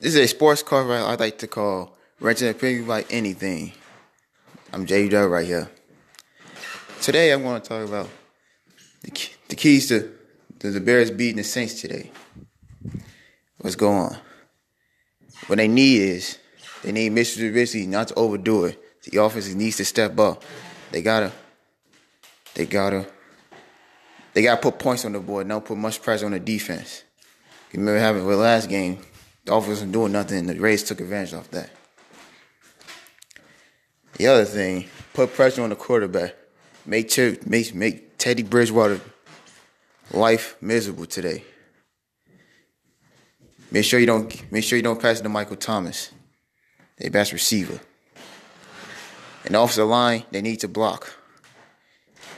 This is a sports car I like to call renting a pig like anything. I'm Jay Dub right here. Today I'm going to talk about the, the keys to, to the Bears beating the Saints today. What's going on? What they need is they need Mr. Trubisky not to overdo it. The offense needs to step up. They gotta, they gotta, they gotta put points on the board. Don't put much pressure on the defense. You remember having the last game, the offense wasn't doing nothing. The Rays took advantage of that. The other thing, put pressure on the quarterback. Make make make Teddy Bridgewater life miserable today. Make sure you don't make sure you don't pass it to Michael Thomas, their best receiver. And off the line, they need to block.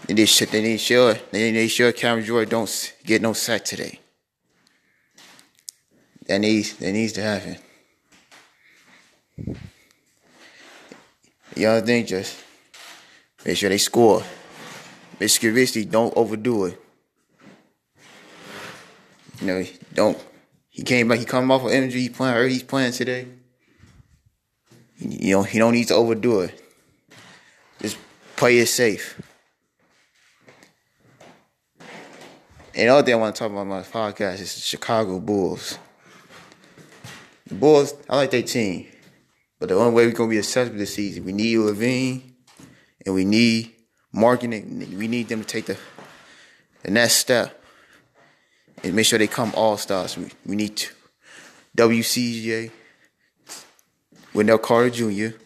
They need, they need sure they need sure Cameron Jordan don't get no sack today. That needs that needs to happen. Other thing, just make sure they score. Mr. Trubisky don't overdo it. You know, don't. He came back. He come off of energy. He playing. He's playing today. You know, he don't need to overdo it. Just play it safe. And the other thing I want to talk about my podcast is the Chicago Bulls. The Bulls, I like their team. But the only way we're gonna be successful this season, we need LaVine and we need Markkanen. We need them to take the the next step and make sure they come all stars. We, we need to. WCJ, Wendell Carter Jr.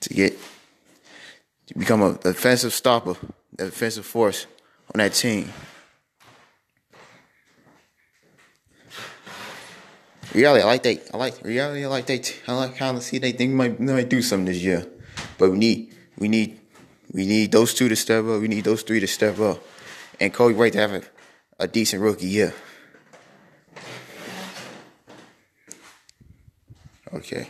to get to become a defensive stopper, a defensive force on that team. Reality, I like that. I like reality. I like that. I like how see they think might they might do something this year, but we need we need we need those two to step up. We need those three to step up, and Coby White to have a, a decent rookie year. Okay.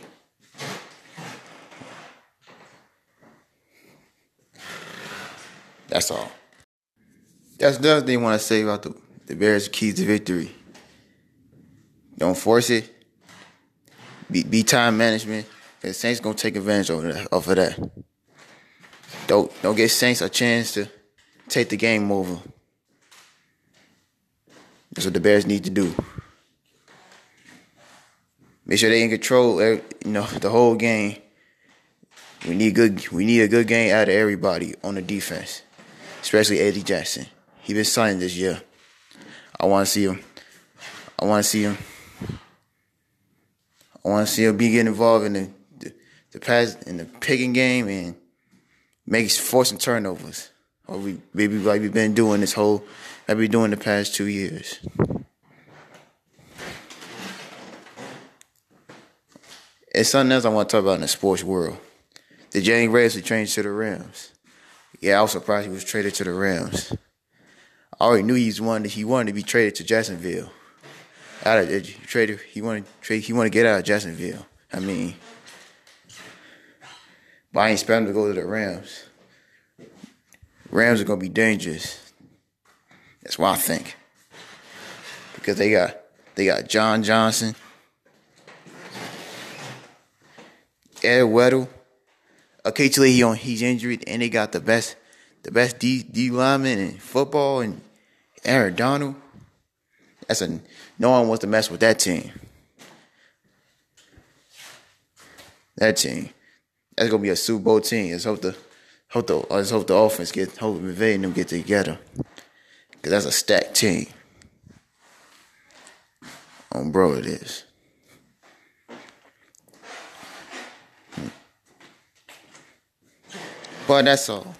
That's all. That's the other thing I want to say about the, the Bears' keys to victory. Don't force it. Be, be time management. The Saints gonna take advantage of that, of that. Don't don't get Saints a chance to take the game over. That's what the Bears need to do. Make sure they in control. You know the whole game. We need good. We need a good game out of everybody on the defense, especially Eddie Jackson. He been signed this year. I want to see him. I want to see him I want to see him be getting involved in the, the, the pass in the picking game and make forcing turnovers. Or we maybe like we've been doing this whole like we doing the past two years. It's something else I want to talk about in the sports world. The Jalen Ramsey was traded to the Rams. Yeah, I was surprised he was traded to the Rams. I already knew he wanted he wanted to be traded to Jacksonville out of traded. He wanted trade. He want to get out of Jacksonville. I mean, but I ain't expect him to go to the Rams. Rams are gonna be dangerous. That's what I think. Because they got they got John Johnson, Ed Weddle. Occasionally he on he's injured, and they got the best the best D D lineman in football and Aaron Donald. That's a no one wants to mess with that team. That team. That's gonna be a Super Bowl team. Let's hope the hope the let's hope the offense get hope McVay and them get together. Cause that's a stacked team. On bro it is. But that's all.